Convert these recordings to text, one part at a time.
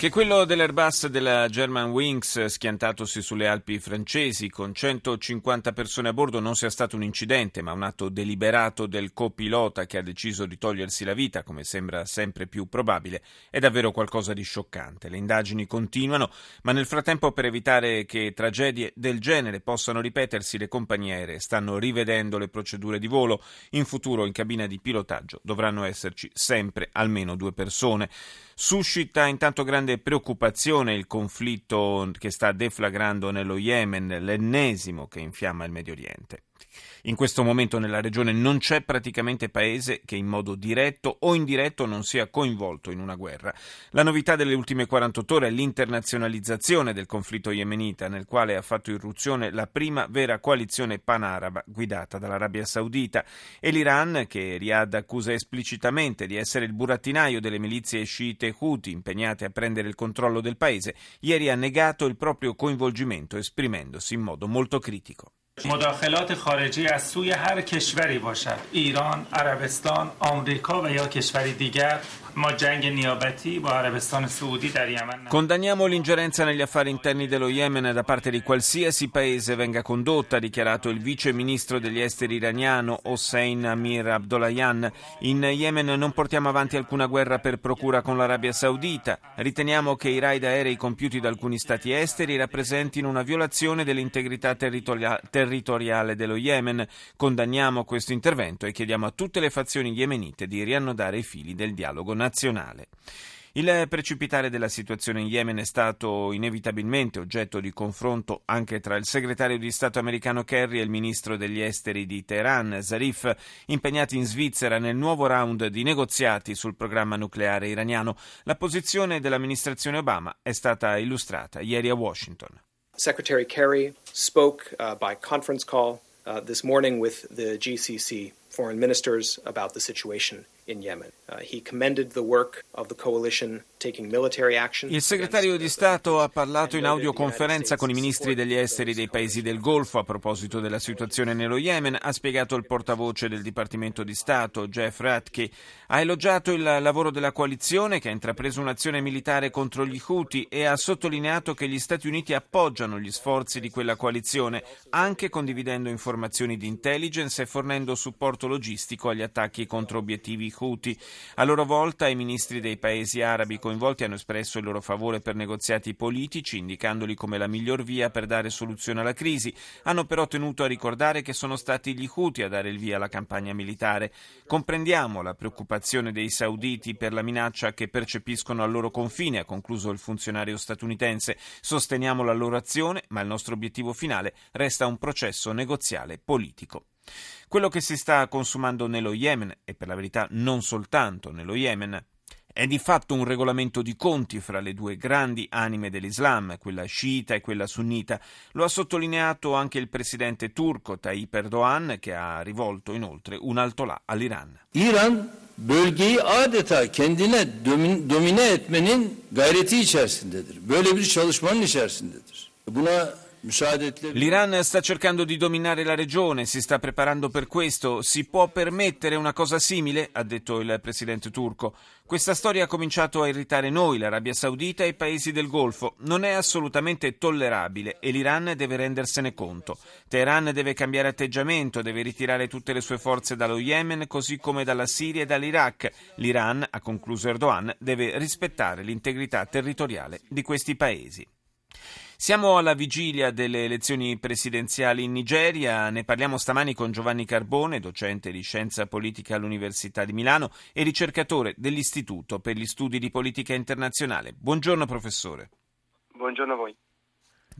Che quello dell'Airbus della German Wings schiantatosi sulle Alpi francesi con 150 persone a bordo non sia stato un incidente, ma un atto deliberato del copilota che ha deciso di togliersi la vita, come sembra sempre più probabile, è davvero qualcosa di scioccante. Le indagini continuano, ma nel frattempo per evitare che tragedie del genere possano ripetersi, le compagnie aeree stanno rivedendo le procedure di volo. In futuro in cabina di pilotaggio dovranno esserci sempre almeno due persone. Suscita intanto grande preoccupazione il conflitto che sta deflagrando nello Yemen, l'ennesimo che infiamma il Medio Oriente. In questo momento nella regione non c'è praticamente paese che in modo diretto o indiretto non sia coinvolto in una guerra. La novità delle ultime 48 ore è l'internazionalizzazione del conflitto yemenita, nel quale ha fatto irruzione la prima vera coalizione panaraba guidata dall'Arabia Saudita e l'Iran, che Riyadh accusa esplicitamente di essere il burattinaio delle milizie sciite Houthi impegnate a prendere il controllo del paese, ieri ha negato il proprio coinvolgimento esprimendosi in modo molto critico. مداخلات خارجی از سوی هر کشوری باشد. ایران، عربستان، آمریکا و یا کشوری دیگر. Condanniamo l'ingerenza negli affari interni dello Yemen da parte di qualsiasi paese venga condotta, ha dichiarato il vice ministro degli esteri iraniano Hossein Amir Abdollahian. In Yemen non portiamo avanti alcuna guerra per procura con l'Arabia Saudita. Riteniamo che i raid aerei compiuti da alcuni stati esteri rappresentino una violazione dell'integrità territoria- territoriale dello Yemen. Condanniamo questo intervento e chiediamo a tutte le fazioni yemenite di riannodare i fili del dialogo nazionale. Il precipitare della situazione in Yemen è stato inevitabilmente oggetto di confronto anche tra il segretario di Stato americano Kerry e il ministro degli esteri di Teheran, Zarif, impegnati in Svizzera nel nuovo round di negoziati sul programma nucleare iraniano. La posizione dell'amministrazione Obama è stata illustrata ieri a Washington. Secretary Kerry spoke uh, by conference call uh, this morning with the GCC foreign ministers about the situation Uh. Il segretario di Stato ha parlato in audioconferenza con i ministri degli esteri dei paesi del Golfo a proposito della situazione nello Yemen. Ha spiegato il portavoce del Dipartimento di Stato, Jeff Ratke. Ha elogiato il lavoro della coalizione che ha intrapreso un'azione militare contro gli Houthi e ha sottolineato che gli Stati Uniti appoggiano gli sforzi di quella coalizione, anche condividendo informazioni di intelligence e fornendo supporto logistico agli attacchi contro obiettivi Houthi. A loro volta i ministri dei paesi arabi coinvolti hanno espresso il loro favore per negoziati politici, indicandoli come la miglior via per dare soluzione alla crisi. Hanno però tenuto a ricordare che sono stati gli Houthi a dare il via alla campagna militare. Comprendiamo la preoccupazione dei sauditi per la minaccia che percepiscono al loro confine, ha concluso il funzionario statunitense. Sosteniamo la loro azione, ma il nostro obiettivo finale resta un processo negoziale politico. Quello che si sta consumando nello Yemen, e per la verità non soltanto nello Yemen, è di fatto un regolamento di conti fra le due grandi anime dell'Islam, quella sciita e quella sunnita. Lo ha sottolineato anche il presidente turco Tayyip Erdogan, che ha rivolto inoltre un altolà all'Iran. İran bölgeyi adeta kendine domine etmenin gayreti içerisindedir. Böyle bir çalışmanın içerisindedir. Buna L'Iran sta cercando di dominare la regione, si sta preparando per questo. Si può permettere una cosa simile? ha detto il presidente turco. Questa storia ha cominciato a irritare noi, l'Arabia Saudita e i paesi del Golfo. Non è assolutamente tollerabile e l'Iran deve rendersene conto. Teheran deve cambiare atteggiamento, deve ritirare tutte le sue forze dallo Yemen, così come dalla Siria e dall'Iraq. L'Iran, ha concluso Erdogan, deve rispettare l'integrità territoriale di questi paesi. Siamo alla vigilia delle elezioni presidenziali in Nigeria, ne parliamo stamani con Giovanni Carbone, docente di scienza politica all'Università di Milano e ricercatore dell'Istituto per gli studi di politica internazionale. Buongiorno professore. Buongiorno a voi.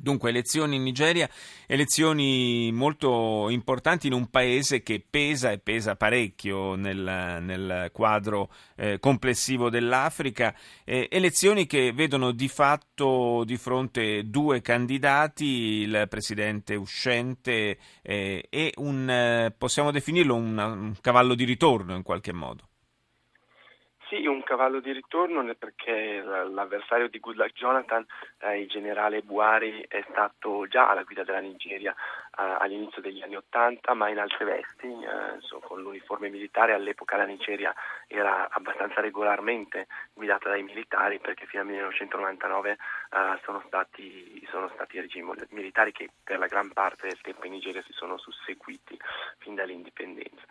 Dunque, elezioni in Nigeria, elezioni molto importanti in un paese che pesa e pesa parecchio nel, nel quadro eh, complessivo dell'Africa, eh, elezioni che vedono di fatto di fronte due candidati, il presidente uscente eh, e un, eh, possiamo definirlo un, un cavallo di ritorno in qualche modo. Sì, un cavallo di ritorno perché l'avversario di Goodluck Jonathan, eh, il generale Buhari, è stato già alla guida della Nigeria eh, all'inizio degli anni Ottanta, ma in altre vesti, eh, insomma, con l'uniforme militare. All'epoca la Nigeria era abbastanza regolarmente guidata dai militari perché fino al 1999 eh, sono stati, sono stati regimi militari che per la gran parte del tempo in Nigeria si sono susseguiti fin dall'indipendenza.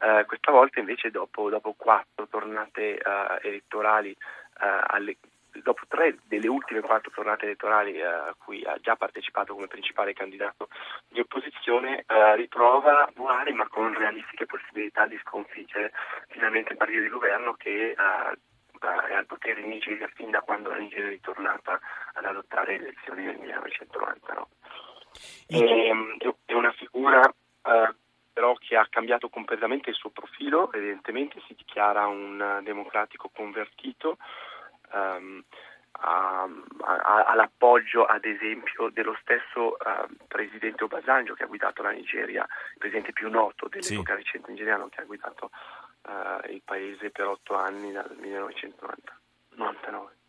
Uh, questa volta invece dopo, dopo quattro tornate uh, elettorali, uh, alle, dopo tre delle ultime quattro tornate elettorali a cui ha già partecipato come principale candidato di opposizione, ritrova Buhari ma con realistiche possibilità di sconfiggere finalmente il partito di governo che è al potere in Nigeria fin da quando la Nigeria è ritornata ad adottare le elezioni del 1999. Ehm, è, una figura però che ha cambiato completamente il suo profilo, evidentemente si dichiara un eh, democratico convertito, um, a, a, all'appoggio ad esempio dello stesso uh, presidente Obasanjo che ha guidato la Nigeria, il presidente più noto dell'epoca sì. recente nigeriano che ha guidato uh, il paese per otto anni dal 1999.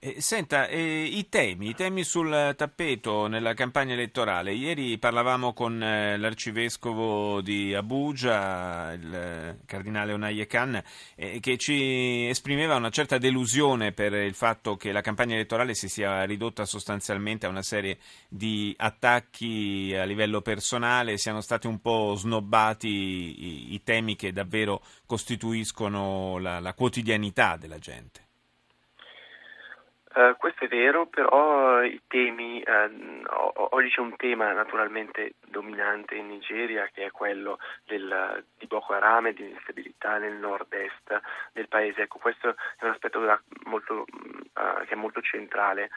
Eh, senta, eh, i temi, i temi sul tappeto nella campagna elettorale. Ieri parlavamo con eh, l'arcivescovo di Abuja, il eh, cardinale Onaye Khan, eh, che ci esprimeva una certa delusione per il fatto che la campagna elettorale si sia ridotta sostanzialmente a una serie di attacchi a livello personale, siano stati un po' snobbati i, i temi che davvero costituiscono la, la quotidianità della gente. Uh, questo è vero, però i temi, uh, oggi c'è un tema naturalmente dominante in Nigeria che è quello del, di Boko Haram e di instabilità nel nord-est del paese. Ecco, questo è un aspetto molto, uh, che è molto centrale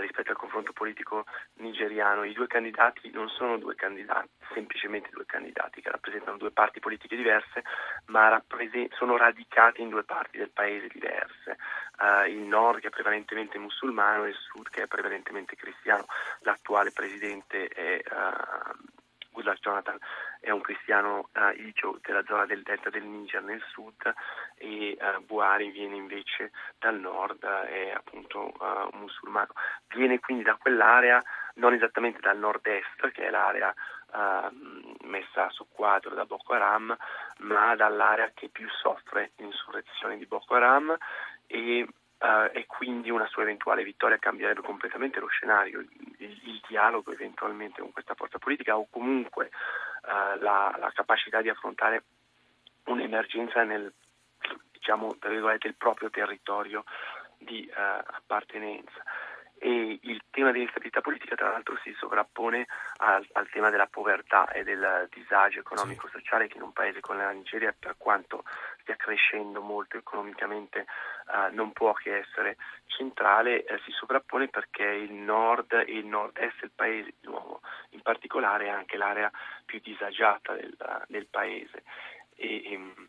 rispetto al confronto politico nigeriano. I due candidati non sono due candidati, semplicemente due candidati che rappresentano due parti politiche diverse, ma rapprese- sono radicati in due parti del paese diverse uh, il nord che è prevalentemente musulmano e il sud che è prevalentemente cristiano. L'attuale presidente è uh, Goodluck Jonathan è un cristiano uh, Ijo della zona del delta del Niger nel sud e uh, Buhari viene invece dal nord, uh, è appunto un musulmano. Viene quindi da quell'area, non esattamente dal nord-est, che è l'area messa a soqquadro da Boko Haram, ma dall'area che più soffre l'insurrezione di Boko Haram e Uh, e quindi una sua eventuale vittoria cambierebbe completamente lo scenario, il, il, dialogo eventualmente con questa forza politica o comunque uh, la, la, capacità di affrontare un'emergenza nel diciamo, il proprio territorio di uh, appartenenza. E il tema dell'instabilità politica tra l'altro si sovrappone al, al tema della povertà e del disagio economico-sociale che in un paese come la Nigeria per quanto stia crescendo molto economicamente eh, non può che essere centrale, eh, si sovrappone perché il nord e il nord-est del paese di nuovo in particolare è anche l'area più disagiata del, del paese. E, e, ehm,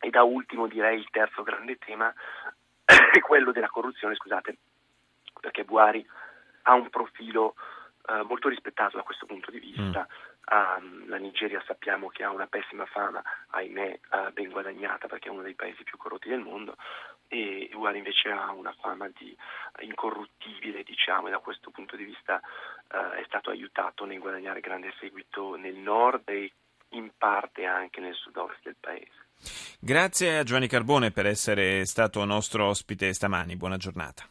e da ultimo direi il terzo grande tema è quello della corruzione, scusate, perché Buhari ha un profilo uh, molto rispettato da questo punto di vista. Mm. Um, la Nigeria sappiamo che ha una pessima fama, ahimè uh, ben guadagnata perché è uno dei paesi più corrotti del mondo e Buhari invece ha una fama di incorruttibile diciamo e da questo punto di vista uh, è stato aiutato nel guadagnare grande seguito nel nord e in parte anche nel sud-ovest del paese. Grazie a Giovanni Carbone per essere stato nostro ospite stamani, buona giornata.